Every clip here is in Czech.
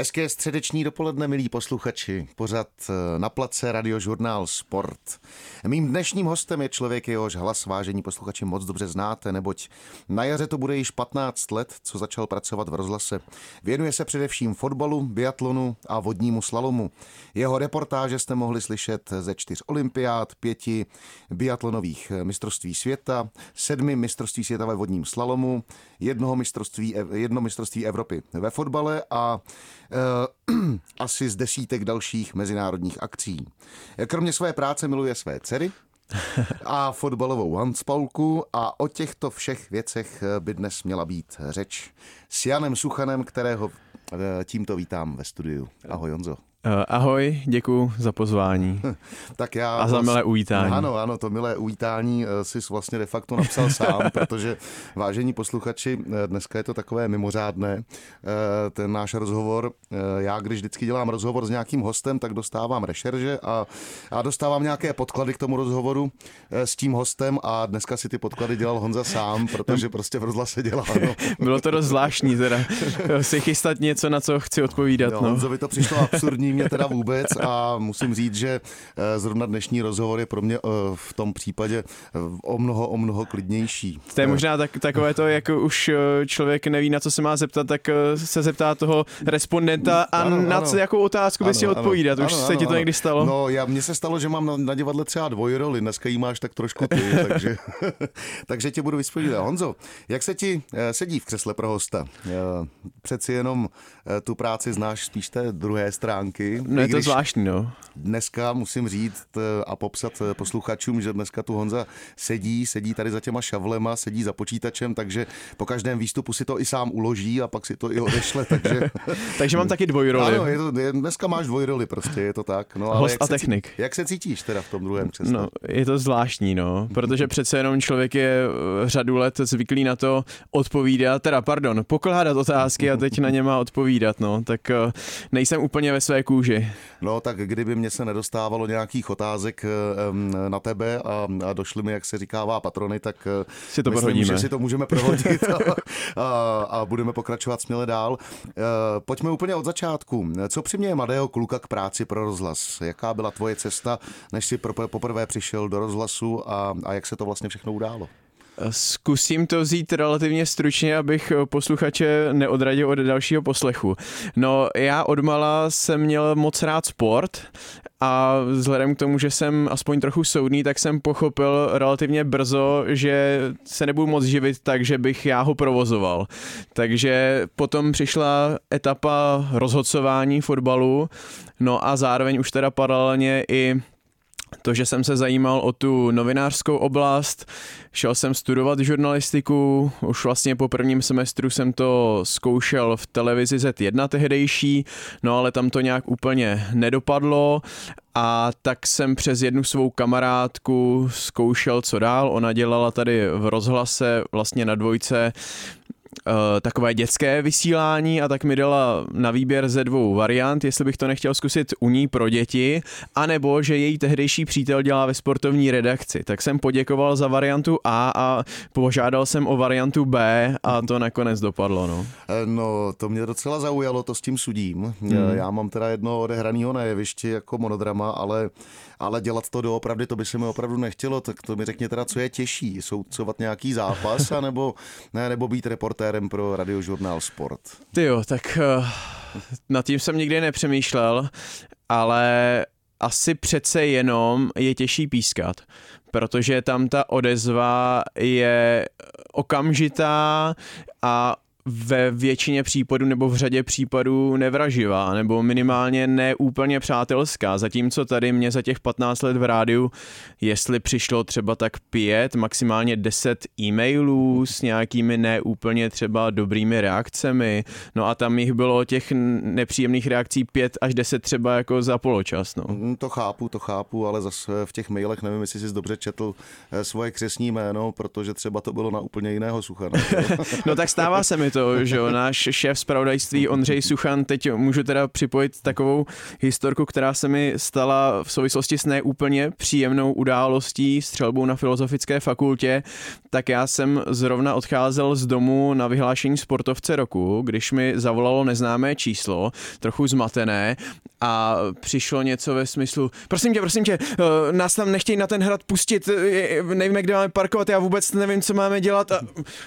Hezké středeční dopoledne, milí posluchači. Pořad eh, na place radiožurnál Sport. Mým dnešním hostem je člověk, jehož hlas vážení posluchači moc dobře znáte, neboť na jaře to bude již 15 let, co začal pracovat v rozhlase. Věnuje se především fotbalu, biatlonu a vodnímu slalomu. Jeho reportáže jste mohli slyšet ze čtyř olympiád, pěti biatlonových mistrovství světa, sedmi mistrovství světa ve vodním slalomu, jednoho mistrovství, jedno mistrovství Evropy ve fotbale a asi z desítek dalších mezinárodních akcí. Kromě své práce miluje své dcery, a fotbalovou handspalku a o těchto všech věcech by dnes měla být řeč s Janem Suchanem, kterého eh, tímto vítám ve studiu. Ahoj Jonzo. Eh, ahoj, děkuji za pozvání. tak já a za milé uvítání. Ano, ano, to milé uvítání eh, si vlastně de facto napsal sám, protože vážení posluchači, eh, dneska je to takové mimořádné, ten náš rozhovor. Já, když vždycky dělám rozhovor s nějakým hostem, tak dostávám rešerže a, a dostávám nějaké podklady k tomu rozhovoru s tím hostem a dneska si ty podklady dělal Honza sám, protože prostě v rozhlase dělá. No. Bylo to dost zvláštní teda si chystat něco, na co chci odpovídat. No, no. Honzovi to přišlo absurdní mě teda vůbec a musím říct, že eh, zrovna dnešní rozhovor je pro mě eh, v tom případě eh, o mnoho, o mnoho klidnější. To je možná tak, takové to, jako už člověk neví, na co se má zeptat, tak se zeptá toho respondenta a ano, na co, jakou otázku by si odpovídat. Už ano, se ano, ti to ano. někdy stalo? No, já, mně se stalo, že mám na, na divadle třeba dvojroli, dneska jí máš tak trošku ty, takže, takže tě budu vyspovídat. Honzo, jak se ti sedí v křesle pro hosta? Přeci jenom tu práci znáš spíš té druhé stránky taky. No je to zvláštní, no. Dneska musím říct eh, a popsat eh, posluchačům, že dneska tu Honza sedí, sedí tady za těma šavlema, sedí za počítačem, takže po každém výstupu si to i sám uloží a pak si to i odešle, takže... takže mám taky dvojroli. Ano, je to, je, dneska máš dvojroli prostě, je to tak. No, ale Host jak a technik. Se, jak se cítíš teda v tom druhém křesle? No, je to zvláštní, no, protože přece jenom člověk je eh, řadu let zvyklý na to odpovídat, teda pardon, pokládat otázky a teď na ně má odpovídat, no, tak nejsem úplně ve své kůži. No tak kdyby mě se nedostávalo nějakých otázek na tebe a, a došly mi, jak se říkává, patrony, tak eh, si to myslím, že si to můžeme prohodit a, a, a budeme pokračovat směle dál. Eh, pojďme úplně od začátku. Co přiměje mladého kluka k práci pro rozhlas? Jaká byla tvoje cesta, než jsi poprvé přišel do rozhlasu a, a jak se to vlastně všechno událo? Zkusím to vzít relativně stručně, abych posluchače neodradil od dalšího poslechu. No, já odmala jsem měl moc rád sport a vzhledem k tomu, že jsem aspoň trochu soudný, tak jsem pochopil relativně brzo, že se nebudu moc živit tak, že bych já ho provozoval. Takže potom přišla etapa rozhodcování fotbalu, no a zároveň už teda paralelně i to, že jsem se zajímal o tu novinářskou oblast, šel jsem studovat žurnalistiku, už vlastně po prvním semestru jsem to zkoušel v televizi Z1 tehdejší, no ale tam to nějak úplně nedopadlo a tak jsem přes jednu svou kamarádku zkoušel, co dál. Ona dělala tady v rozhlase vlastně na dvojce takové dětské vysílání a tak mi dala na výběr ze dvou variant, jestli bych to nechtěl zkusit u ní pro děti, anebo že její tehdejší přítel dělá ve sportovní redakci. Tak jsem poděkoval za variantu A a požádal jsem o variantu B a to nakonec dopadlo. No, eh, no to mě docela zaujalo, to s tím sudím. Hmm. Já mám teda jedno odehraného na jevišti jako monodrama, ale ale dělat to doopravdy, to by se mi opravdu nechtělo, tak to mi řekně teda, co je těžší, soudcovat nějaký zápas, anebo, ne, nebo být reportérem pro radiožurnál Sport. Ty jo, tak uh, nad tím jsem nikdy nepřemýšlel, ale asi přece jenom je těžší pískat, protože tam ta odezva je okamžitá a ve většině případů nebo v řadě případů nevraživá, nebo minimálně neúplně přátelská. Zatímco tady mě za těch 15 let v rádiu, jestli přišlo třeba tak pět, maximálně 10 e-mailů s nějakými neúplně třeba dobrými reakcemi, no a tam jich bylo těch nepříjemných reakcí pět až deset třeba jako za poločas. No. Mm, to chápu, to chápu, ale zase v těch mailech nevím, jestli jsi dobře četl eh, svoje křesní jméno, protože třeba to bylo na úplně jiného suchana. no tak stává se mi to, že jo, náš šéf zpravodajství Ondřej Suchan, teď můžu teda připojit takovou historku, která se mi stala v souvislosti s neúplně příjemnou událostí střelbou na Filozofické fakultě, tak já jsem zrovna odcházel z domu na vyhlášení sportovce roku, když mi zavolalo neznámé číslo, trochu zmatené a přišlo něco ve smyslu, prosím tě, prosím tě, eh, nás tam nechtějí na ten hrad pustit, eh, nevíme, kde máme parkovat, já vůbec nevím, co máme dělat. A,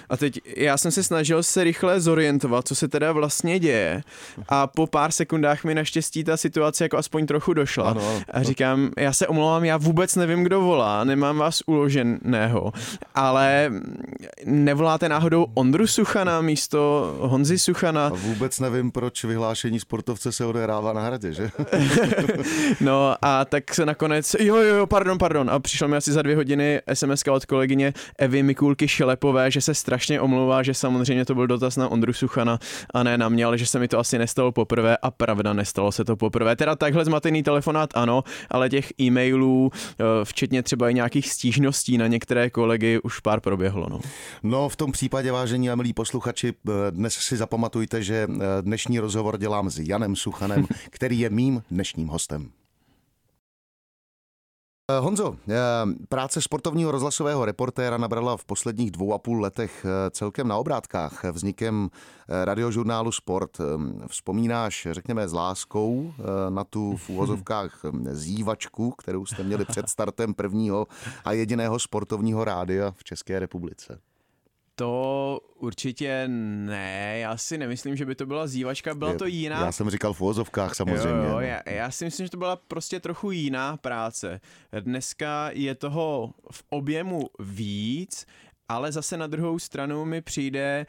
a teď já jsem se snažil se rychle zorientovat, co se teda vlastně děje a po pár sekundách mi naštěstí ta situace jako aspoň trochu došla. Ano, ano. A říkám, já se omlouvám, já vůbec nevím, kdo volá, nemám vás uloženého, ale nevoláte náhodou Ondru Suchana místo Honzy Suchana? A vůbec nevím, proč vyhlášení sportovce se odehrává na hradě, že? no a tak se nakonec, jo, jo, jo, pardon, pardon. A přišlo mi asi za dvě hodiny SMS od kolegyně Evy Mikulky Šelepové, že se strašně omlouvá, že samozřejmě to byl dotaz na Ondru Suchana a ne na mě, ale že se mi to asi nestalo poprvé a pravda, nestalo se to poprvé. Teda takhle zmatený telefonát ano, ale těch e-mailů, eh, včetně třeba i nějakých stížností na některé kolegy, už pár proběhlo. No, no v tom případě, vážení a milí posluchači, eh, dnes si zapamatujte, že eh, dnešní rozhovor dělám s Janem Suchanem, který je mým dnešním hostem. Eh, Honzo, eh, práce sportovního rozhlasového reportéra nabrala v posledních dvou a půl letech eh, celkem na obrátkách vznikem radiožurnálu Sport. Vzpomínáš, řekněme, s láskou na tu v úvozovkách zývačku, kterou jste měli před startem prvního a jediného sportovního rádia v České republice? To určitě ne, já si nemyslím, že by to byla zývačka, byla to jiná. Já jsem říkal v uvozovkách samozřejmě. Jo, jo, já, já si myslím, že to byla prostě trochu jiná práce. Dneska je toho v objemu víc, ale zase na druhou stranu mi přijde,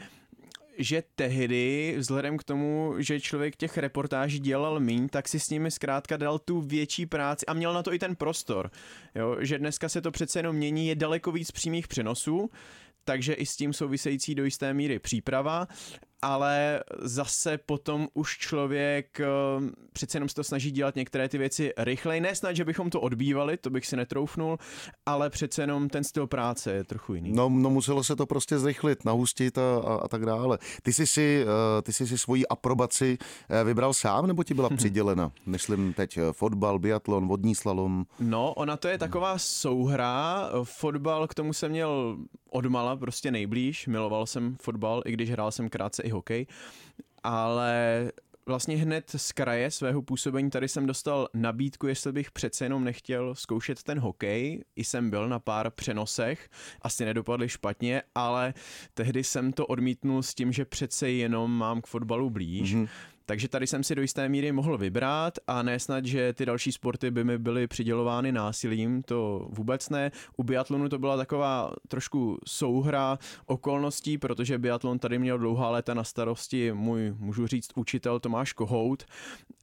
že tehdy, vzhledem k tomu, že člověk těch reportáží dělal míň, tak si s nimi zkrátka dal tu větší práci a měl na to i ten prostor. Jo, že dneska se to přece jenom mění, je daleko víc přímých přenosů, takže i s tím související do jisté míry příprava ale zase potom už člověk eh, přece jenom se to snaží dělat některé ty věci rychleji. Ne snad, že bychom to odbývali, to bych si netroufnul, ale přece jenom ten styl práce je trochu jiný. No, no muselo se to prostě zrychlit, nahustit a, a, a tak dále. Ty jsi si, eh, ty jsi si svoji aprobaci eh, vybral sám, nebo ti byla přidělena? Myslím teď fotbal, biatlon, vodní slalom. No, ona to je taková souhra. Fotbal k tomu jsem měl odmala prostě nejblíž. Miloval jsem fotbal, i když hrál jsem krátce i hokej, ale vlastně hned z kraje svého působení tady jsem dostal nabídku, jestli bych přece jenom nechtěl zkoušet ten hokej. I jsem byl na pár přenosech, asi nedopadly špatně, ale tehdy jsem to odmítnul s tím, že přece jenom mám k fotbalu blíž. Mm-hmm. Takže tady jsem si do jisté míry mohl vybrat a ne snad, že ty další sporty by mi byly přidělovány násilím, to vůbec ne. U biatlonu to byla taková trošku souhra okolností, protože biatlon tady měl dlouhá léta na starosti můj, můžu říct, učitel Tomáš Kohout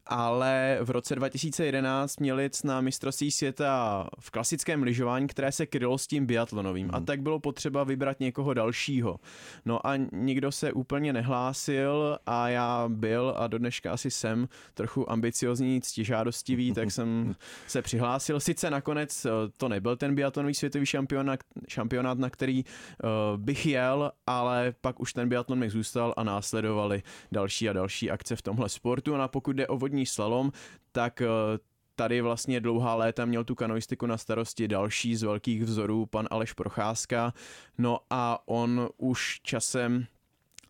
ale v roce 2011 měl jít na mistrovství světa v klasickém lyžování, které se krylo s tím biatlonovým hmm. a tak bylo potřeba vybrat někoho dalšího. No a nikdo se úplně nehlásil a já byl a do dneška asi jsem trochu ambiciozní, ctižádostivý, tak jsem se přihlásil. Sice nakonec eh, to nebyl ten biatlonový světový šampionát, šampionát na který uh, bych jel, ale pak už ten biatlon mi zůstal a následovali další a další akce v tomhle sportu. No a pokud jde o vodní slalom, tak eh, tady vlastně dlouhá léta měl tu kanoistiku na starosti další z velkých vzorů, pan Aleš Procházka. No a on už časem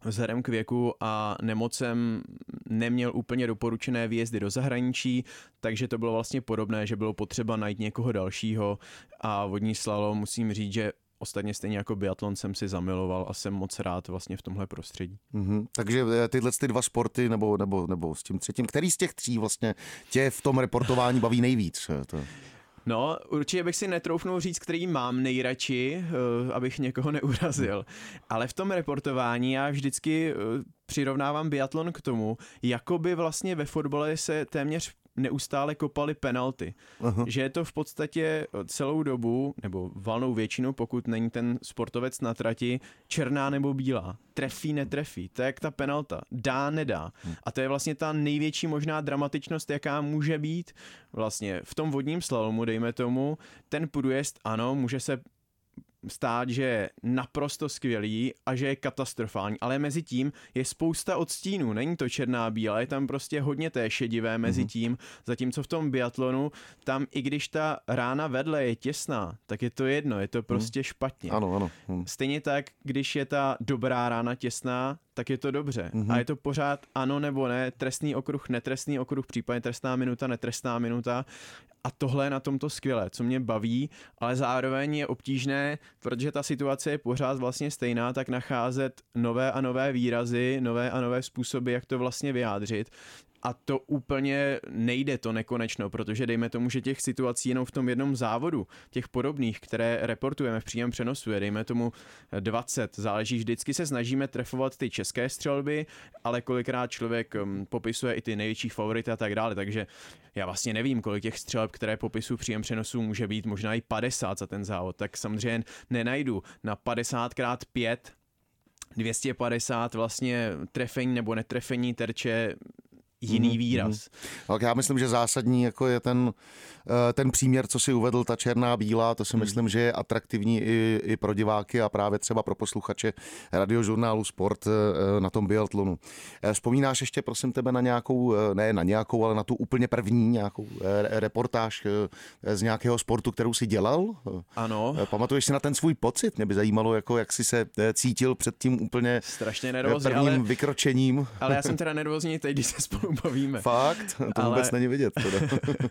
vzhledem k věku a nemocem neměl úplně doporučené výjezdy do zahraničí, takže to bylo vlastně podobné, že bylo potřeba najít někoho dalšího a vodní slalom musím říct, že Ostatně stejně jako biatlon jsem si zamiloval a jsem moc rád vlastně v tomhle prostředí. Mm-hmm. Takže eh, tyhle ty dva sporty nebo, nebo, nebo s tím třetím, který z těch tří vlastně tě v tom reportování baví nejvíc? Eh, to... No, určitě bych si netroufnul říct, který mám nejradši, uh, abych někoho neurazil. Ale v tom reportování já vždycky uh, přirovnávám biatlon k tomu, jako by vlastně ve fotbale se téměř neustále kopali penalty. Aha. Že je to v podstatě eh, celou dobu, nebo valnou většinu, pokud není ten sportovec na trati, černá nebo bílá. Trefí, netrefí. To je jak ta penalta. Dá, nedá. Hm. A to je vlastně ta největší možná dramatičnost, jaká může být. Vlastně v tom vodním slalomu, dejme tomu, ten průjezd, ano, může se stát, že je naprosto skvělý a že je katastrofální, ale mezi tím je spousta odstínů, není to černá bílá, je tam prostě hodně té šedivé mezi mhm. tím, zatímco v tom biatlonu, tam i když ta rána vedle je těsná, tak je to jedno, je to mhm. prostě špatně. Ano, ano. Stejně tak, když je ta dobrá rána těsná, tak je to dobře. Mm-hmm. A je to pořád ano nebo ne, trestný okruh, netrestný okruh, případně trestná minuta, netrestná minuta. A tohle je na tomto skvělé, co mě baví, ale zároveň je obtížné, protože ta situace je pořád vlastně stejná, tak nacházet nové a nové výrazy, nové a nové způsoby, jak to vlastně vyjádřit a to úplně nejde to nekonečno, protože dejme tomu, že těch situací jenom v tom jednom závodu, těch podobných, které reportujeme v příjem přenosu, je dejme tomu 20, záleží, vždycky se snažíme trefovat ty české střelby, ale kolikrát člověk um, popisuje i ty největší favority a tak dále, takže já vlastně nevím, kolik těch střelb, které popisují příjem přenosu, může být možná i 50 za ten závod, tak samozřejmě nenajdu. Na 50 x 5 250 vlastně trefení nebo netrefení terče jiný mhm, výraz. Mm-hmm. Tak já myslím, že zásadní jako je ten, eh, ten příměr, co si uvedl, ta černá bílá, to si mm. myslím, že je atraktivní i, i pro diváky a právě třeba pro posluchače radiožurnálu Sport eh, na tom biatlonu. Eh, vzpomínáš ještě, prosím tebe, na nějakou, ne na nějakou, ale na tu úplně první nějakou reportáž z nějakého sportu, kterou si dělal? Ano. Pamatuješ si na ten svůj pocit? Mě by zajímalo, jako jak jsi se cítil před tím úplně Strašně nervózní, prvním ale, vykročením. Ale já jsem teda nervózní teď, když se spolu bavíme. Fakt? To ale, vůbec není vidět. Teda.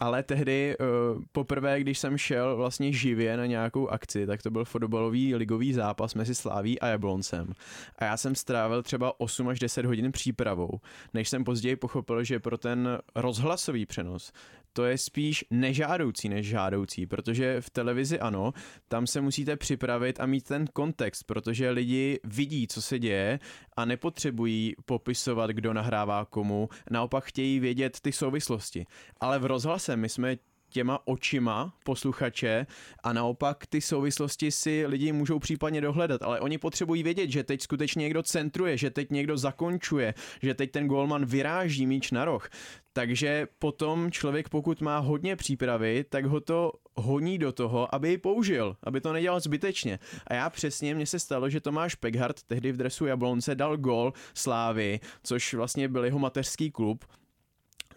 ale tehdy uh, poprvé, když jsem šel vlastně živě na nějakou akci, tak to byl fotbalový ligový zápas mezi Sláví a Jabloncem. A já jsem strávil třeba 8 až 10 hodin přípravou, než jsem později pochopil, že pro ten rozhlasový přenos to je spíš nežádoucí než žádoucí, protože v televizi ano, tam se musíte připravit a mít ten kontext, protože lidi vidí, co se děje a nepotřebují popisovat, kdo nahrává komu, naopak chtějí vědět ty souvislosti. Ale v rozhlase my jsme těma očima posluchače a naopak ty souvislosti si lidi můžou případně dohledat, ale oni potřebují vědět, že teď skutečně někdo centruje, že teď někdo zakončuje, že teď ten golman vyráží míč na roh. Takže potom člověk, pokud má hodně přípravy, tak ho to honí do toho, aby ji použil, aby to nedělal zbytečně. A já přesně, mně se stalo, že Tomáš Peghart tehdy v dresu Jablonce dal gol Slávy, což vlastně byl jeho mateřský klub,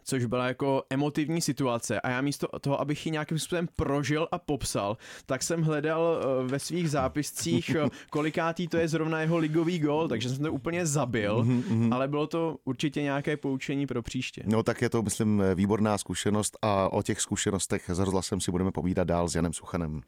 což byla jako emotivní situace a já místo toho, abych ji nějakým způsobem prožil a popsal, tak jsem hledal eh, ve svých zápiscích, eh, kolikátý to je zrovna jeho ligový gol, takže jsem to úplně zabil, mm-hmm. ale bylo to určitě nějaké poučení pro příště. No tak je to, myslím, výborná zkušenost a o těch zkušenostech s rozhlasem si budeme povídat dál s Janem Suchanem.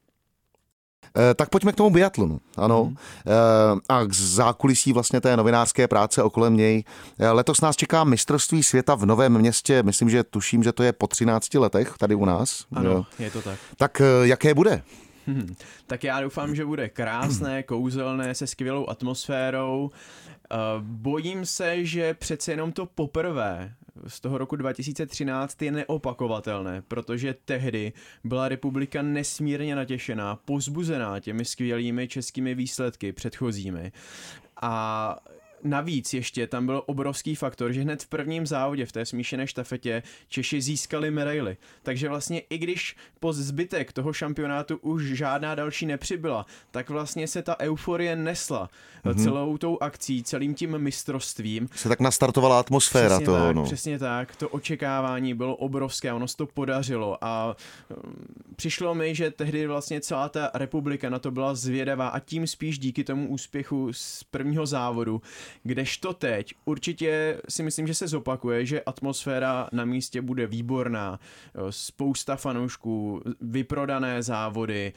Eh, tak pojďme k tomu biatlonu, ano. Hmm. A k zákulisí vlastně té novinářské práce okolo něj. Eh, letos nás čeká mistrovství světa v Novém městě, myslím, že tuším, že to je po 13 letech tady u nás. Ano, jo. je to tak. Tak jaké bude? Hmm. Tak já doufám, že bude krásné, kouzelné, se skvělou atmosférou. Bojím se, že přece jenom to poprvé z toho roku 2013 je neopakovatelné, protože tehdy byla republika nesmírně natěšená, pozbuzená těmi skvělými českými výsledky předchozími. A navíc ještě tam byl obrovský faktor, že hned v prvním závodě v té smíšené štafetě Češi získali medaily. Takže vlastně i když po zbytek toho šampionátu už žádná další nepřibyla, tak vlastně se ta euforie nesla mm-hmm. celou tou akcí, celým tím mistrovstvím. Se tak nastartovala atmosféra přesně toho. Tak, no. Přesně tak, to očekávání bylo obrovské, ono se to podařilo a um, přišlo mi, že tehdy vlastně celá ta republika na to byla zvědavá a tím spíš díky tomu úspěchu z prvního závodu, Kdežto teď určitě si myslím, že se zopakuje, že atmosféra na místě bude výborná, spousta fanoušků, vyprodané závody,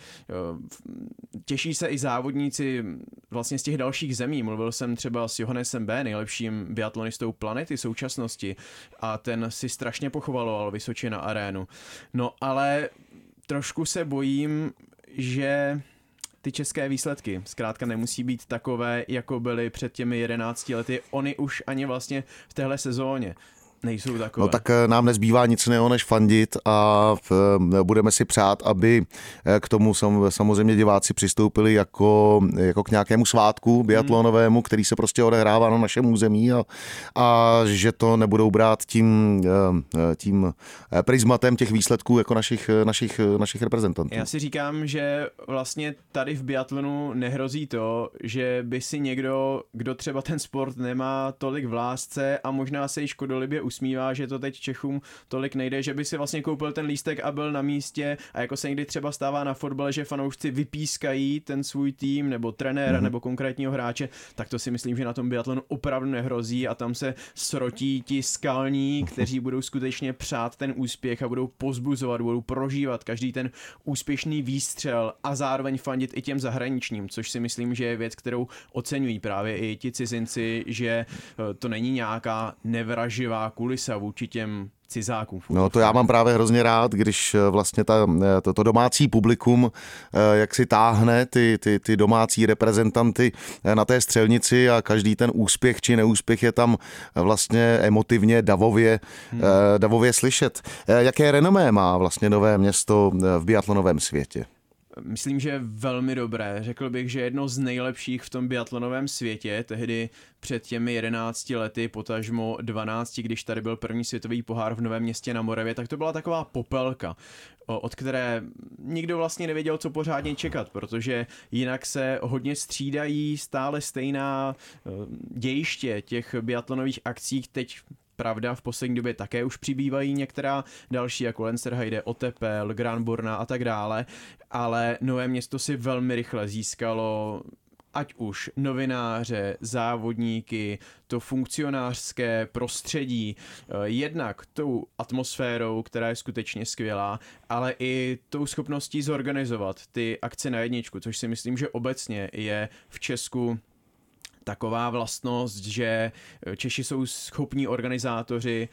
těší se i závodníci vlastně z těch dalších zemí. Mluvil jsem třeba s Johannesem B., nejlepším biatlonistou planety současnosti a ten si strašně pochvaloval Vysočina arénu. No ale trošku se bojím, že ty české výsledky zkrátka nemusí být takové, jako byly před těmi 11 lety. Oni už ani vlastně v téhle sezóně nejsou takové. No tak eh, nám nezbývá nic jiného než fandit a budeme si přát, aby eh, k tomu samozřejmě diváci přistoupili jako, jako k nějakému svátku biatlonovému, který se prostě odehrává na našem území a, a že to nebudou brát tím, eh, tím prismatem těch výsledků jako našich, našich, našich reprezentantů. Já si říkám, že vlastně tady v biatlonu nehrozí to, že by si někdo, kdo třeba ten sport nemá tolik v lásce a možná se i škodolibě usmívá, že to teď Čechům tolik nejde, že by si vlastně koupil ten lístek a byl na místě a jako se někdy třeba stává na fotbale, že fanoušci vypískají ten svůj tým nebo trenéra mm-hmm. nebo konkrétního hráče, tak to si myslím, že na tom biatlonu opravdu nehrozí a tam se srotí ti skalní, kteří budou skutečně přát ten úspěch a budou pozbuzovat, budou prožívat každý ten úspěšný výstřel a zároveň fandit i těm zahraničním, což si myslím, že je věc, kterou oceňují právě i ti cizinci, že eh, to není nějaká nevraživá kulisa vůči těm cizákům. No to já mám právě hrozně rád, když eh, vlastně ta, eh, to, to domácí publikum jak si táhne ty, ty, ty domácí reprezentanty na té střelnici a každý ten úspěch či neúspěch je tam vlastně emotivně, davově, hmm. davově slyšet. Jaké renomé má vlastně nové město v biatlonovém světě? Myslím, že velmi dobré. Řekl bych, že jedno z nejlepších v tom biatlonovém světě, tehdy před těmi 11 lety, potažmo 12, když tady byl první světový pohár v Novém městě na Moravě, tak to byla taková popelka, od které nikdo vlastně nevěděl, co pořádně čekat, protože jinak se hodně střídají stále stejná eh, dějiště těch biatlonových akcí, teď Pravda, v poslední době také už přibývají některá další, jako Lensterheide, Otepel, Granborna a tak dále, ale Nové město si velmi rychle získalo ať už novináře, závodníky, to funkcionářské prostředí, eh, jednak tou atmosférou, která je skutečně skvělá, ale i tou schopností zorganizovat ty akce na jedničku, což si myslím, že obecně je v Česku taková vlastnost, že Češi jsou schopní organizátoři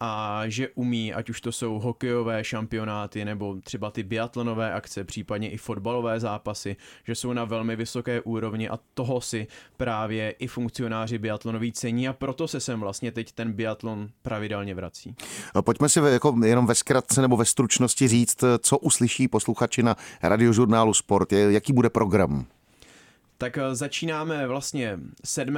a že umí, ať už to jsou hokejové šampionáty nebo třeba ty biatlonové akce, případně i fotbalové zápasy, že jsou na velmi vysoké úrovni a toho si právě i funkcionáři biatlonoví cení a proto se sem vlastně teď ten biatlon pravidelně vrací. Pojďme si jako jenom ve zkratce nebo ve stručnosti říct, co uslyší posluchači na radiožurnálu Sport, jaký bude program? Tak eh, začínáme vlastně 7.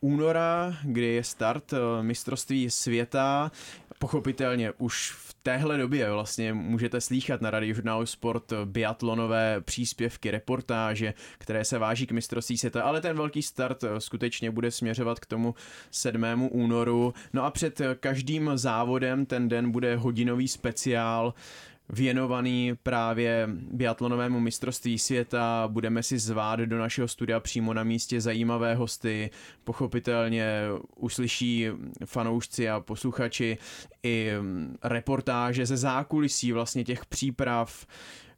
února, kdy je start eh, mistrovství světa. Pochopitelně už v téhle době vlastně můžete slýchat na radiožurnálu Sport biatlonové příspěvky, reportáže, které se váží k mistrovství světa, ale ten velký start eh, skutečně bude směřovat k tomu 7. únoru. No a před každým závodem ten den bude hodinový speciál, věnovaný právě biatlonovému mistrovství světa. Budeme si zvát do našeho studia přímo na místě zajímavé hosty. Pochopitelně uslyší fanoušci a posluchači i reportáže ze zákulisí vlastně těch příprav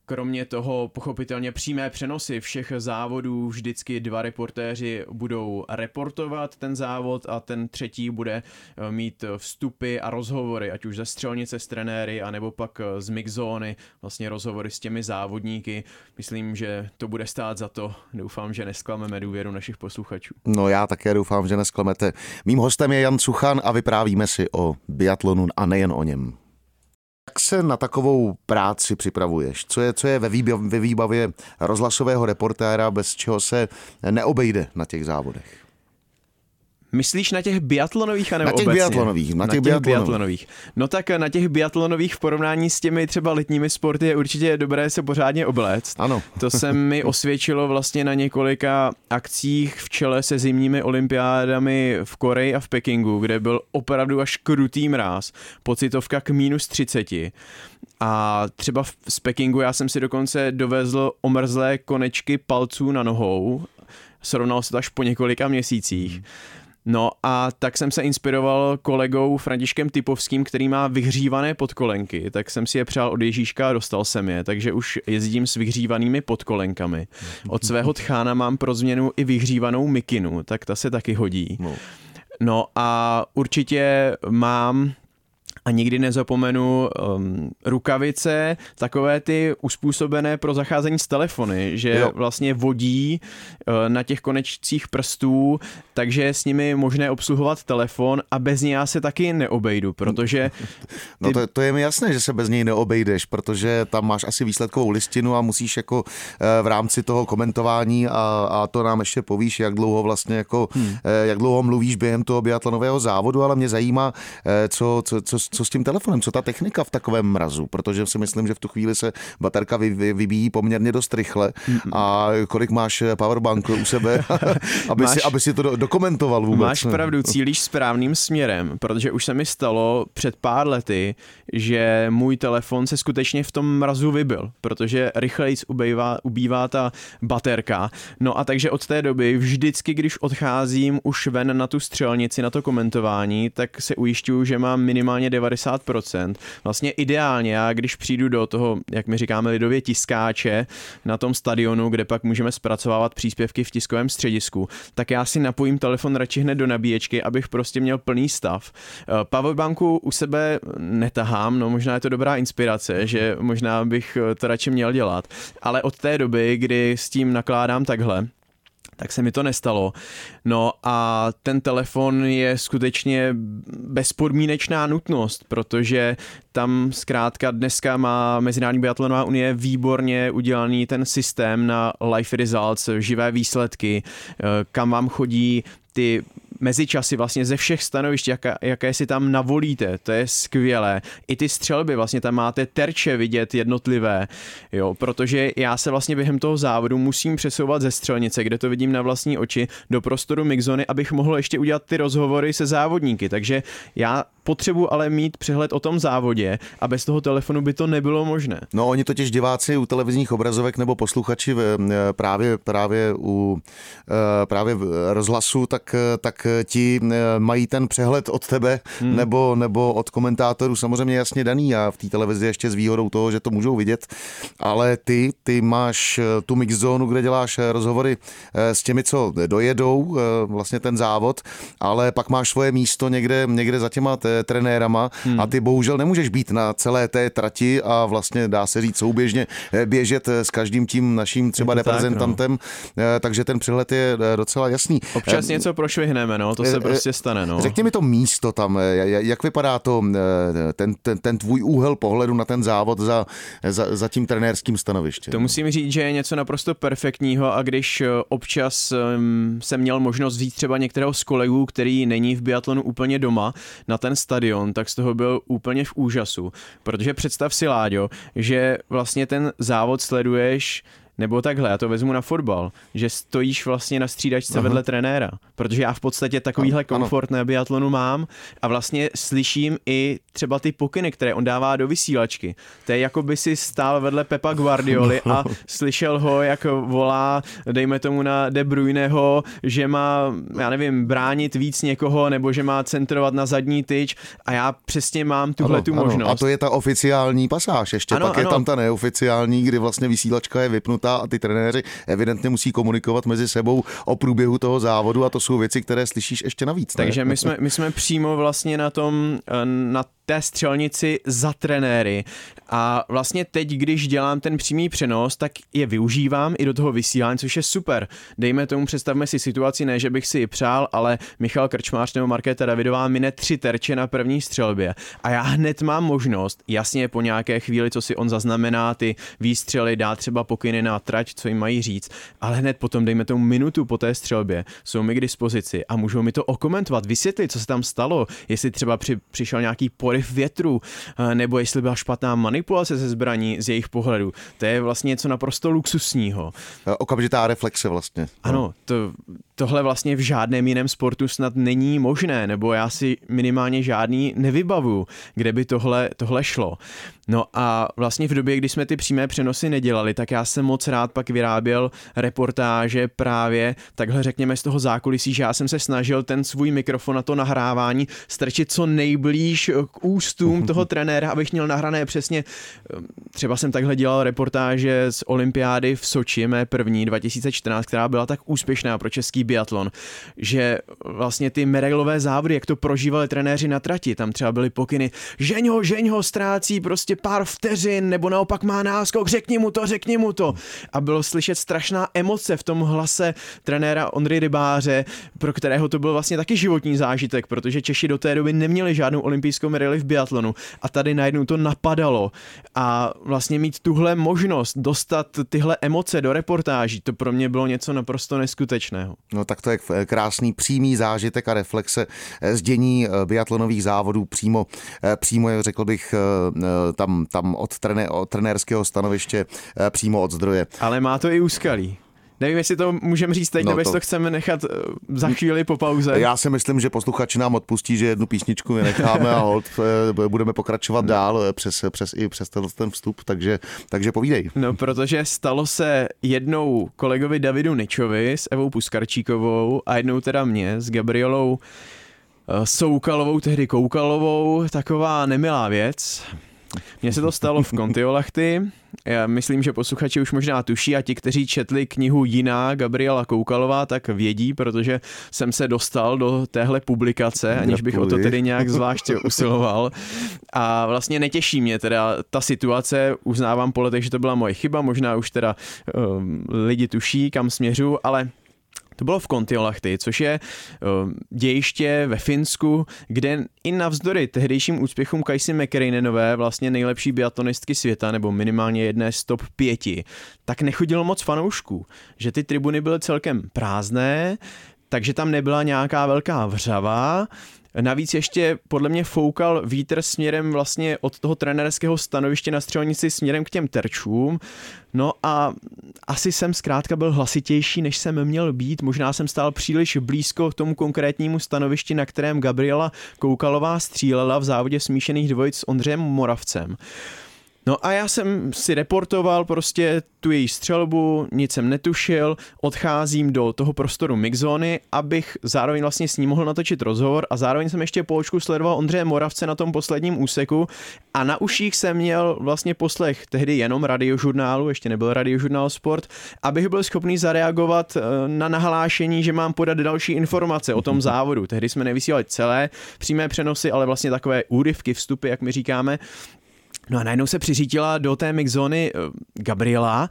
Kromě toho pochopitelně přímé přenosy všech závodů vždycky dva reportéři budou reportovat ten závod a ten třetí bude eh, mít vstupy a rozhovory, ať už ze střelnice s trenéry, anebo pak eh, z mixzóny, vlastně rozhovory s těmi závodníky. Myslím, že to bude stát za to. Doufám, že nesklameme důvěru našich posluchačů. No já také doufám, že nesklamete. Mým hostem je Jan Cuchan a vyprávíme si o biatlonu a nejen o něm. Jak se na takovou práci připravuješ? Co je, co je ve, výbavě, ve výbavě rozhlasového reportéra, bez čeho se neobejde na těch závodech? Myslíš na těch biatlonových anebo Na těch obecně? biatlonových, na, na těch, těch biatlonových. biatlonových. No tak na těch biatlonových v porovnání s těmi třeba letními sporty je určitě dobré se pořádně obléct. Ano. To se mi osvědčilo vlastně na několika akcích v čele se zimními olympiádami v Koreji a v Pekingu, kde byl opravdu až krutý mráz, pocitovka k minus 30. A třeba v, z Pekingu já jsem si dokonce dovezl omrzlé konečky palců na nohou, srovnal se to až po několika měsících. No a tak jsem se inspiroval kolegou Františkem Typovským, který má vyhřívané podkolenky, tak jsem si je přál od Ježíška a dostal jsem je, takže už jezdím s vyhřívanými podkolenkami. Od svého tchána mám pro změnu i vyhřívanou mikinu, tak ta se taky hodí. No, no a určitě mám a nikdy nezapomenu um, rukavice, takové ty uspůsobené pro zacházení s telefony, že jo. vlastně vodí uh, na těch konečcích prstů, takže s nimi je možné obsluhovat telefon a bez ní já se taky neobejdu, protože... Ty... No to, to je mi jasné, že se bez něj neobejdeš, protože tam máš asi výsledkovou listinu a musíš jako v rámci toho komentování a, a to nám ještě povíš, jak dlouho vlastně jako, hmm. jak dlouho mluvíš během toho biatlonového závodu, ale mě zajímá, co, co, co, co s tím telefonem, co ta technika v takovém mrazu, protože si myslím, že v tu chvíli se baterka vy, vy, vybíjí poměrně dost rychle a kolik máš powerbank u sebe, aby, máš, si, aby si to dokumentoval vůbec. Máš pravdu, cílíš správným směrem, protože už se mi stalo před pár lety, že můj telefon se skutečně v tom mrazu vybil, protože rychleji ubývá, ubývá ta baterka. No a takže od té doby vždycky, když odcházím už ven na tu střelnici, na to komentování, tak se ujišťuju, že mám minimálně 90%. Vlastně ideálně, já když přijdu do toho, jak my říkáme lidově, tiskáče na tom stadionu, kde pak můžeme zpracovávat příspěvky v tiskovém středisku, tak já si napojím telefon radši hned do nabíječky, abych prostě měl plný stav. Eh, powerbanku u sebe netahám, no možná je to dobrá inspirace, že možná bych to radši měl dělat, ale od té doby, kdy s tím nakládám takhle, tak se mi to nestalo. No a ten telefon je skutečně bezpodmínečná nutnost, protože tam zkrátka dneska má Mezinárodní biatlonová unie výborně udělaný ten systém na life results, živé výsledky, eh, kam vám chodí ty mezičasy vlastně ze všech stanovišť, jaké, jaké si tam navolíte, to je skvělé. I ty střelby, vlastně tam máte terče vidět jednotlivé, jo, protože já se vlastně během toho závodu musím přesouvat ze střelnice, kde to vidím na vlastní oči, do prostoru mixzony, abych mohl ještě udělat ty rozhovory se závodníky, takže já potřebuji ale mít přehled o tom závodě a bez toho telefonu by to nebylo možné. No oni totiž diváci u televizních obrazovek nebo posluchači v, právě, právě u eh, právě v rozhlasu, tak, tak ti mají ten přehled od tebe hmm. nebo, nebo od komentátorů samozřejmě jasně daný a v té televizi ještě s výhodou toho, že to můžou vidět, ale ty, ty máš eh, tu mix zónu, kde děláš eh, rozhovory s těmi, co dojedou vlastně ten závod, ale pak máš svoje místo někde, někde za těma trenérama hmm. a ty bohužel nemůžeš být na celé té trati a vlastně dá se říct souběžně eh, běžet eh, s každým tím naším třeba reprezentantem, tak, no. Eh, takže ten přehled je docela jasný. Občas něco prošvihneme, no, to se prostě stane. No. Řekni mi to místo tam, jak vypadá to, ten, ten, ten tvůj úhel pohledu na ten závod za, za, za tím trenérským stanovištěm? To musím říct, že je něco naprosto perfektního a když občas jsem měl možnost vzít třeba některého z kolegů, který není v biatlonu úplně doma, na ten stadion, tak z toho byl úplně v úžasu. Protože představ si, Láďo, že vlastně ten závod sleduješ nebo takhle, já to vezmu na fotbal, že stojíš vlastně na střídačce Aha. vedle trenéra, protože já v podstatě takovýhle ano, komfort na biatlonu mám a vlastně slyším i třeba ty pokyny, které on dává do vysílačky. To je jako by si stál vedle Pepa Guardioli a slyšel ho, jak volá, dejme tomu na De Bruyneho, že má, já nevím, bránit víc někoho, nebo že má centrovat na zadní tyč a já přesně mám tuhle tu možnost. A to je ta oficiální pasáž, ještě ano, pak ano. je tam ta neoficiální, kdy vlastně vysílačka je vypnutá a ty trenéři evidentně musí komunikovat mezi sebou o průběhu toho závodu a to jsou věci, které slyšíš ještě navíc. Ne? Takže my jsme, my jsme přímo vlastně na tom, eh, na té střelnici za trenéry. A vlastně teď, když dělám ten přímý přenos, tak je využívám i do toho vysílání, což je super. Dejme tomu, představme si situaci, ne, že bych si ji přál, ale Michal Krčmář nebo Markéta Davidová mine tři terče na první střelbě. A já hned mám možnost, jasně po nějaké chvíli, co si on zaznamená, ty výstřely, dá třeba pokyny na trať, co jim mají říct, ale hned potom, dejme tomu minutu po té střelbě, jsou mi k dispozici a můžou mi to okomentovat, vysvětlit, co se tam stalo, jestli třeba při, přišel nějaký poryv větru, eh, nebo jestli byla špatná manipulace se zbraní z jejich pohledu. To je vlastně něco naprosto luxusního. Eh, okamžitá reflexe vlastně. Ano, to, tohle vlastně v žádném jiném sportu snad není možné, nebo já si minimálně žádný nevybavu, kde by tohle, tohle šlo. No a vlastně v době, kdy jsme ty přímé přenosy nedělali, tak já jsem moc rád pak vyráběl reportáže právě takhle řekněme z toho zákulisí, že já jsem se snažil ten svůj mikrofon na to nahrávání strčit co nejblíž k ústům toho trenéra, abych měl nahrané přesně třeba jsem takhle dělal reportáže z olympiády v Soči, mé první 2014, která byla tak úspěšná pro český biatlon, že vlastně ty medailové závody, jak to prožívali trenéři na trati, tam třeba byly pokyny, žeň ho, žeň ho, ztrácí prostě pár vteřin, nebo naopak má náskok, řekni mu to, řekni mu to. A bylo slyšet strašná emoce v tom hlase trenéra Ondry Rybáře, pro kterého to byl vlastně taky životní zážitek, protože Češi do té doby neměli žádnou olympijskou medaili v biatlonu a tady najednou to napadalo a vlastně mít tuhle možnost dostat tyhle emoce do reportáží, to pro mě bylo něco naprosto neskutečného. No tak to je krásný přímý zážitek a reflexe z dění eh, biatlonových závodů přímo, eh, přímo řekl bych, eh, tam, tam od, trené, od trenérského stanoviště přímo od zdroje. Ale má to i úskalí. Nevím, jestli to můžeme říct teď, no nebo to... to chceme nechat eh, za chvíli po pauze. Já si myslím, že posluchači nám odpustí, že jednu písničku vynecháme a hold, eh, budeme pokračovat no. dál eh, přes, přes, i přes ten vstup, takže, takže povídej. No, protože stalo se jednou kolegovi Davidu Ničovi s Evou Puskarčíkovou a jednou teda mě s Gabrielou Soukalovou, tehdy Koukalovou, taková nemilá věc. Mně se to stalo v Kontiolachty. Já myslím, že posluchači už možná tuší a ti, kteří četli knihu Jiná Gabriela Koukalová, tak vědí, protože jsem se dostal do téhle publikace, aniž bych o to tedy nějak zvlášť usiloval. A vlastně netěší mě teda ta situace, uznávám po letech, že to byla moje chyba, možná už teda um, lidi tuší, kam směřu, ale to bylo v Kontiolahty, což je uh, dějiště ve Finsku, kde i navzdory tehdejším úspěchům Kajsi McRainenové, vlastně nejlepší biatlonistky světa, nebo minimálně jedné z top pěti, tak nechodilo moc fanoušků, že ty tribuny byly celkem prázdné, takže tam nebyla nějaká velká vřava, Navíc ještě podle mě foukal vítr směrem vlastně od toho trenerského stanoviště na střelnici směrem k těm terčům. No a asi jsem zkrátka byl hlasitější, než jsem měl být. Možná jsem stál příliš blízko k tomu konkrétnímu stanovišti, na kterém Gabriela Koukalová střílela v závodě smíšených dvojic s Ondřejem Moravcem. No a já jsem si reportoval prostě tu její střelbu, nic jsem netušil, odcházím do toho prostoru mixzóny, abych zároveň vlastně s ním mohl natočit rozhovor a zároveň jsem ještě po očku sledoval Ondřeje Moravce na tom posledním úseku a na uších jsem měl vlastně poslech tehdy jenom radiožurnálu, ještě nebyl radiožurnál Sport, abych byl schopný zareagovat eh, na nahlášení, že mám podat další informace o tom závodu. Tehdy jsme nevysílali celé přímé přenosy, ale vlastně takové úryvky, vstupy, jak my říkáme. No a najednou se přiřítila do té mixzóny uh, Gabriela,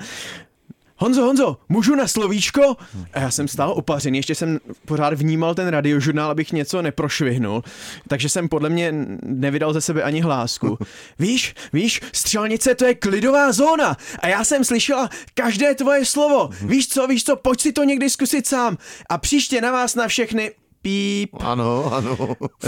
Honzo, Honzo, můžu na slovíčko? A já jsem stál opařený, ještě jsem pořád vnímal ten radiožurnál, abych něco neprošvihnul, takže jsem podle mě nevydal ze sebe ani hlásku. Víš, víš, střelnice to je klidová zóna a já jsem slyšela každé tvoje slovo. Víš co, víš co, pojď si to někdy zkusit sám a příště na vás na všechny píp. Ano, ano.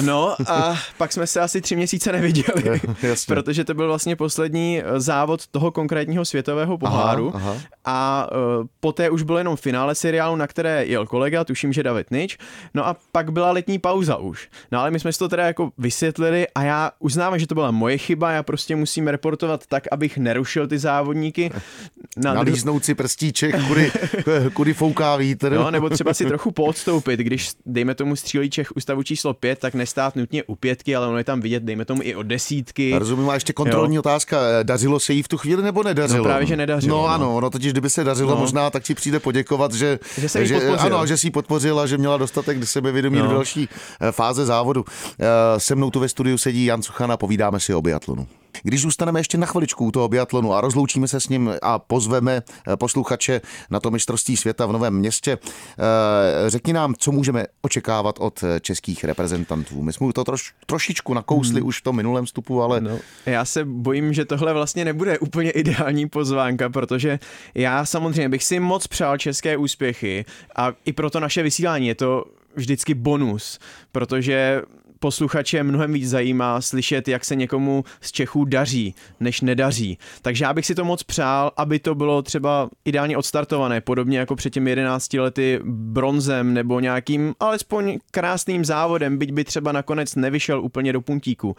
No a pak jsme se asi tři měsíce neviděli, Jasně. protože to byl vlastně poslední eh, závod toho konkrétního světového poháru aha, aha. a uh, poté už bylo jenom finále seriálu, na které jel kolega, tuším, že David Nič, no a pak byla letní pauza už. No ale my jsme si to teda jako vysvětlili a já uznávám, že to byla moje chyba, já prostě musím reportovat tak, abych nerušil ty závodníky. Na Nalíznout si prstíček, kudy, kudy fouká vítr. No, nebo třeba si trochu podstoupit, když dejme tomu střílí Čech ústavu číslo 5, tak nestát nutně u pětky, ale ono je tam vidět, dejme tomu i od desítky. Rozumím, a ještě kontrolní jo. otázka. Dařilo se jí v tu chvíli nebo nedařilo? No právě, že nedařilo. No, no. ano, no totiž kdyby se dařilo, no. možná tak ti přijde poděkovat, že, že, se že ano, že si ji podpořila, že měla dostatek sebevědomí no. do další eh, fáze závodu. Eh, se mnou tu ve studiu sedí Jan Suchana, povídáme si o biatlonu. Když zůstaneme ještě na chviličku u toho biatlonu a rozloučíme se s ním a pozveme eh, posluchače na to mistrovství světa v Novém městě, eh, řekni nám, co můžeme očekávat od eh, českých reprezentantů. My jsme to troš, trošičku nakousli hmm. už v tom minulém vstupu, ale... No, já se bojím, že tohle vlastně nebude úplně ideální pozvánka, protože já samozřejmě bych si moc přál české úspěchy a i proto naše vysílání je to vždycky bonus, protože posluchače mnohem víc zajímá slyšet, jak se někomu z Čechů daří, než nedaří. Takže já bych si to moc přál, aby to bylo třeba ideálně odstartované, podobně jako před těmi 11 lety bronzem nebo nějakým alespoň krásným závodem, byť by třeba nakonec nevyšel úplně do puntíku.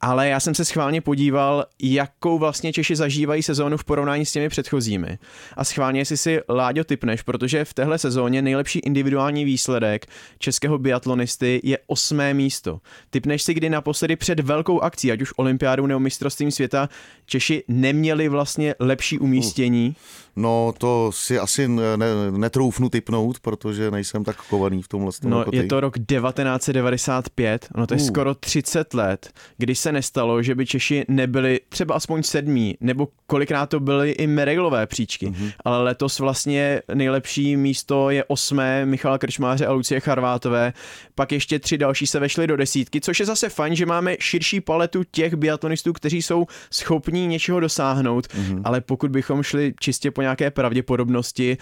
Ale já jsem se schválně podíval, jakou vlastně Češi zažívají sezónu v porovnání s těmi předchozími. A schválně si si Láďo typneš, protože v téhle sezóně nejlepší individuální výsledek českého biatlonisty je osmé místo. Typneš si, kdy naposledy před velkou akcí, ať už olympiádou nebo mistrovstvím světa, Češi neměli vlastně lepší umístění? No to si asi ne, netroufnu typnout, protože nejsem tak kovaný v tomhle. No jako je to rok 1995, no to je uh. skoro 30 let, kdy se nestalo, že by Češi nebyli třeba aspoň sedmí, nebo kolikrát to byly i medailové příčky, uh-huh. ale letos vlastně nejlepší místo je osmé Michal Krčmáře a Lucie Charvátové, pak ještě tři další se vešly do desítky, což je zase fajn, že máme širší paletu těch biatlonistů, kteří jsou schopní něčeho dosáhnout, uh-huh. ale pokud bychom šli čistě po nějaké pravděpodobnosti,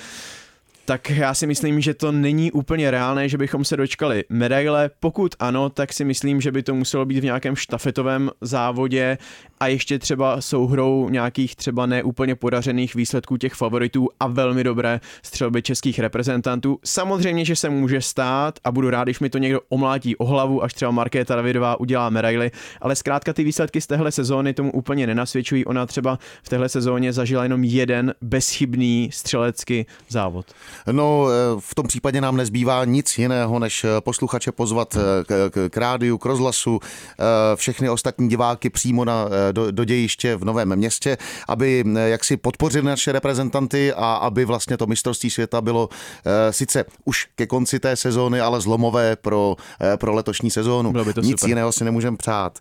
tak já si myslím, že to není úplně reálné, že bychom se dočkali medaile. Pokud ano, tak si myslím, že by to muselo být v nějakém štafetovém závodě a ještě třeba souhrou nějakých třeba neúplně podařených výsledků těch favoritů a velmi dobré střelby českých reprezentantů. Samozřejmě, že se může stát a budu rád, když mi to někdo omlátí o hlavu, až třeba Markéta Davidová udělá medaily, ale zkrátka ty výsledky z téhle sezóny tomu úplně nenasvědčují. Ona třeba v téhle sezóně zažila jenom jeden bezchybný střelecký závod. No, eh, v tom případě nám nezbývá nic jiného, než eh, posluchače pozvat eh, k, k, k rádiu, k rozhlasu, všechny ostatní diváky přímo na, do, do dějiště v Novém městě, aby jaksi podpořili naše reprezentanty a aby vlastně to mistrovství světa bylo sice už ke konci té sezóny, ale zlomové pro, pro letošní sezónu. Bylo by to Nic super. jiného si nemůžeme přát.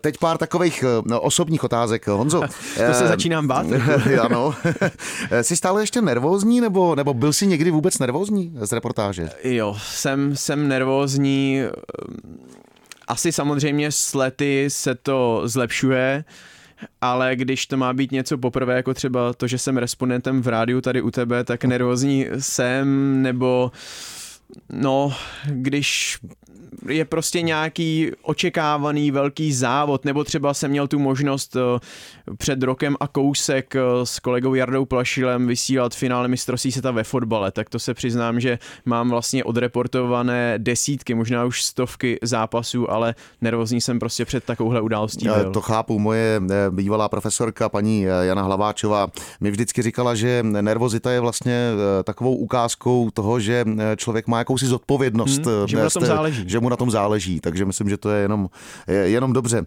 Teď pár takových no, osobních otázek. Honzo. to se začínám bát. ano. Jsi stále ještě nervózní, nebo, nebo byl jsi někdy vůbec nervózní z reportáže? Jo, jsem, jsem nervózní. Asi samozřejmě s lety se to zlepšuje, ale když to má být něco poprvé, jako třeba to, že jsem respondentem v rádiu tady u tebe, tak nervózní jsem, nebo no, když je prostě nějaký očekávaný velký závod, nebo třeba jsem měl tu možnost eh, před rokem a kousek eh, s kolegou Jardou Plašilem vysílat finále mistrovství světa ve fotbale, tak to se přiznám, že mám vlastně odreportované desítky, možná už stovky zápasů, ale nervózní jsem prostě před takovouhle událostí byl. To chápu, moje eh, bývalá profesorka paní Jana Hlaváčová mi vždycky říkala, že nervozita je vlastně takovou ukázkou toho, že člověk má jakousi zodpovědnost. Hmm, že mu na tom záleží. Že mu na tom záleží, takže myslím, že to je jenom, jenom dobře.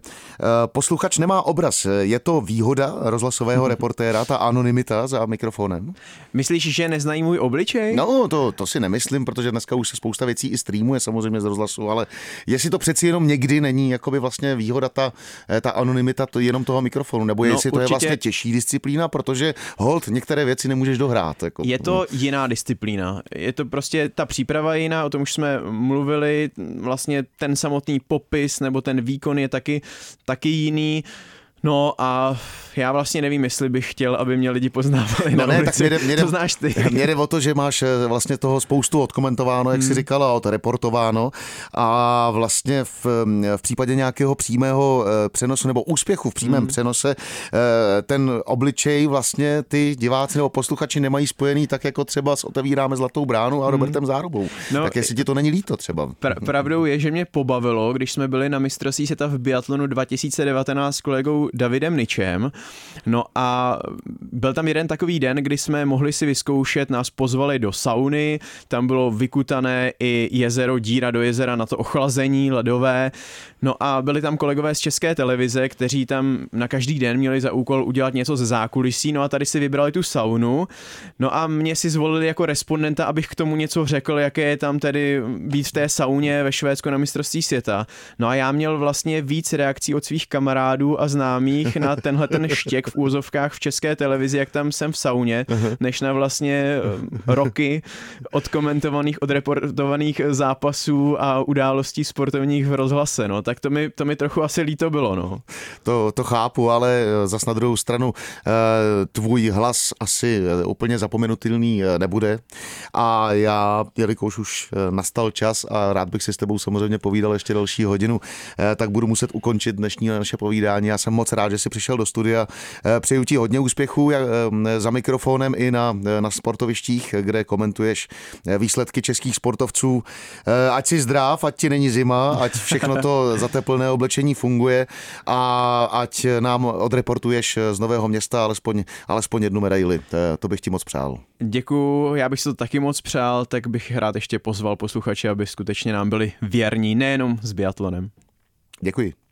Posluchač nemá obraz, je to výhoda rozhlasového reportéra, ta anonymita za mikrofonem? Myslíš, že neznají můj obličej? No, to, to si nemyslím, protože dneska už se spousta věcí i streamuje samozřejmě z rozhlasu, ale jestli to přeci jenom někdy není jakoby vlastně výhoda ta, ta anonymita to jenom toho mikrofonu, nebo no, jestli určitě. to je vlastně těžší disciplína, protože hold, některé věci nemůžeš dohrát. Jako. Je to jiná disciplína. Je to prostě ta příprava jiná, o tom už jsme mluvili, vlastně ten samotný popis nebo ten výkon je taky, taky jiný. No a já vlastně nevím, jestli bych chtěl, aby mě lidi poznávali no na ne, ulici. Tak mě, mě, to znáš ty. Mě jde o to, že máš eh, vlastně toho spoustu odkomentováno, jak hmm. si říkala, odreportováno a vlastně v, v případě nějakého přímého eh, přenosu nebo úspěchu v přímém hmm. přenose eh, ten obličej vlastně ty diváci nebo posluchači nemají spojený tak jako třeba s Otevíráme Zlatou bránu a hmm. Robertem hmm. Zárubou. No, tak jestli ti to není líto třeba. Pra, pravdou je, že mě pobavilo, když jsme byli na mistrovství světa v biatlonu 2019 s kolegou Davidem Ničem. No a byl tam jeden takový den, kdy jsme mohli si vyzkoušet, nás pozvali do sauny, tam bylo vykutané i jezero, díra do jezera na to ochlazení ledové. No a byli tam kolegové z české televize, kteří tam na každý den měli za úkol udělat něco ze zákulisí, no a tady si vybrali tu saunu. No a mě si zvolili jako respondenta, abych k tomu něco řekl, jaké je tam tedy být v té sauně ve Švédsku na mistrovství světa. No a já měl vlastně víc reakcí od svých kamarádů a známých na tenhle ten štěk v úzovkách v české televizi, jak tam jsem v sauně, než na vlastně eh, roky odkomentovaných, odreportovaných zápasů a událostí sportovních v rozhlase. No tak to mi, to mi trochu asi líto bylo, no. To, to chápu, ale eh, zas na druhou stranu eh, tvůj hlas asi úplně zapomenutelný nebude a já, jelikož už nastal čas a rád bych si s tebou samozřejmě povídal ještě další hodinu, tak budu muset ukončit dnešní naše povídání. Já jsem moc moc rád, že jsi přišel do studia. Přeju ti hodně úspěchů za mikrofonem i na, na sportovištích, kde komentuješ výsledky českých sportovců. Ať si zdrav, ať ti není zima, ať všechno to zateplné oblečení funguje a ať nám odreportuješ z Nového města alespoň, alespoň jednu medaili. To bych ti moc přál. Děkuju, já bych si to taky moc přál, tak bych rád ještě pozval posluchače, aby skutečně nám byli věrní, nejenom s biatlonem. Děkuji.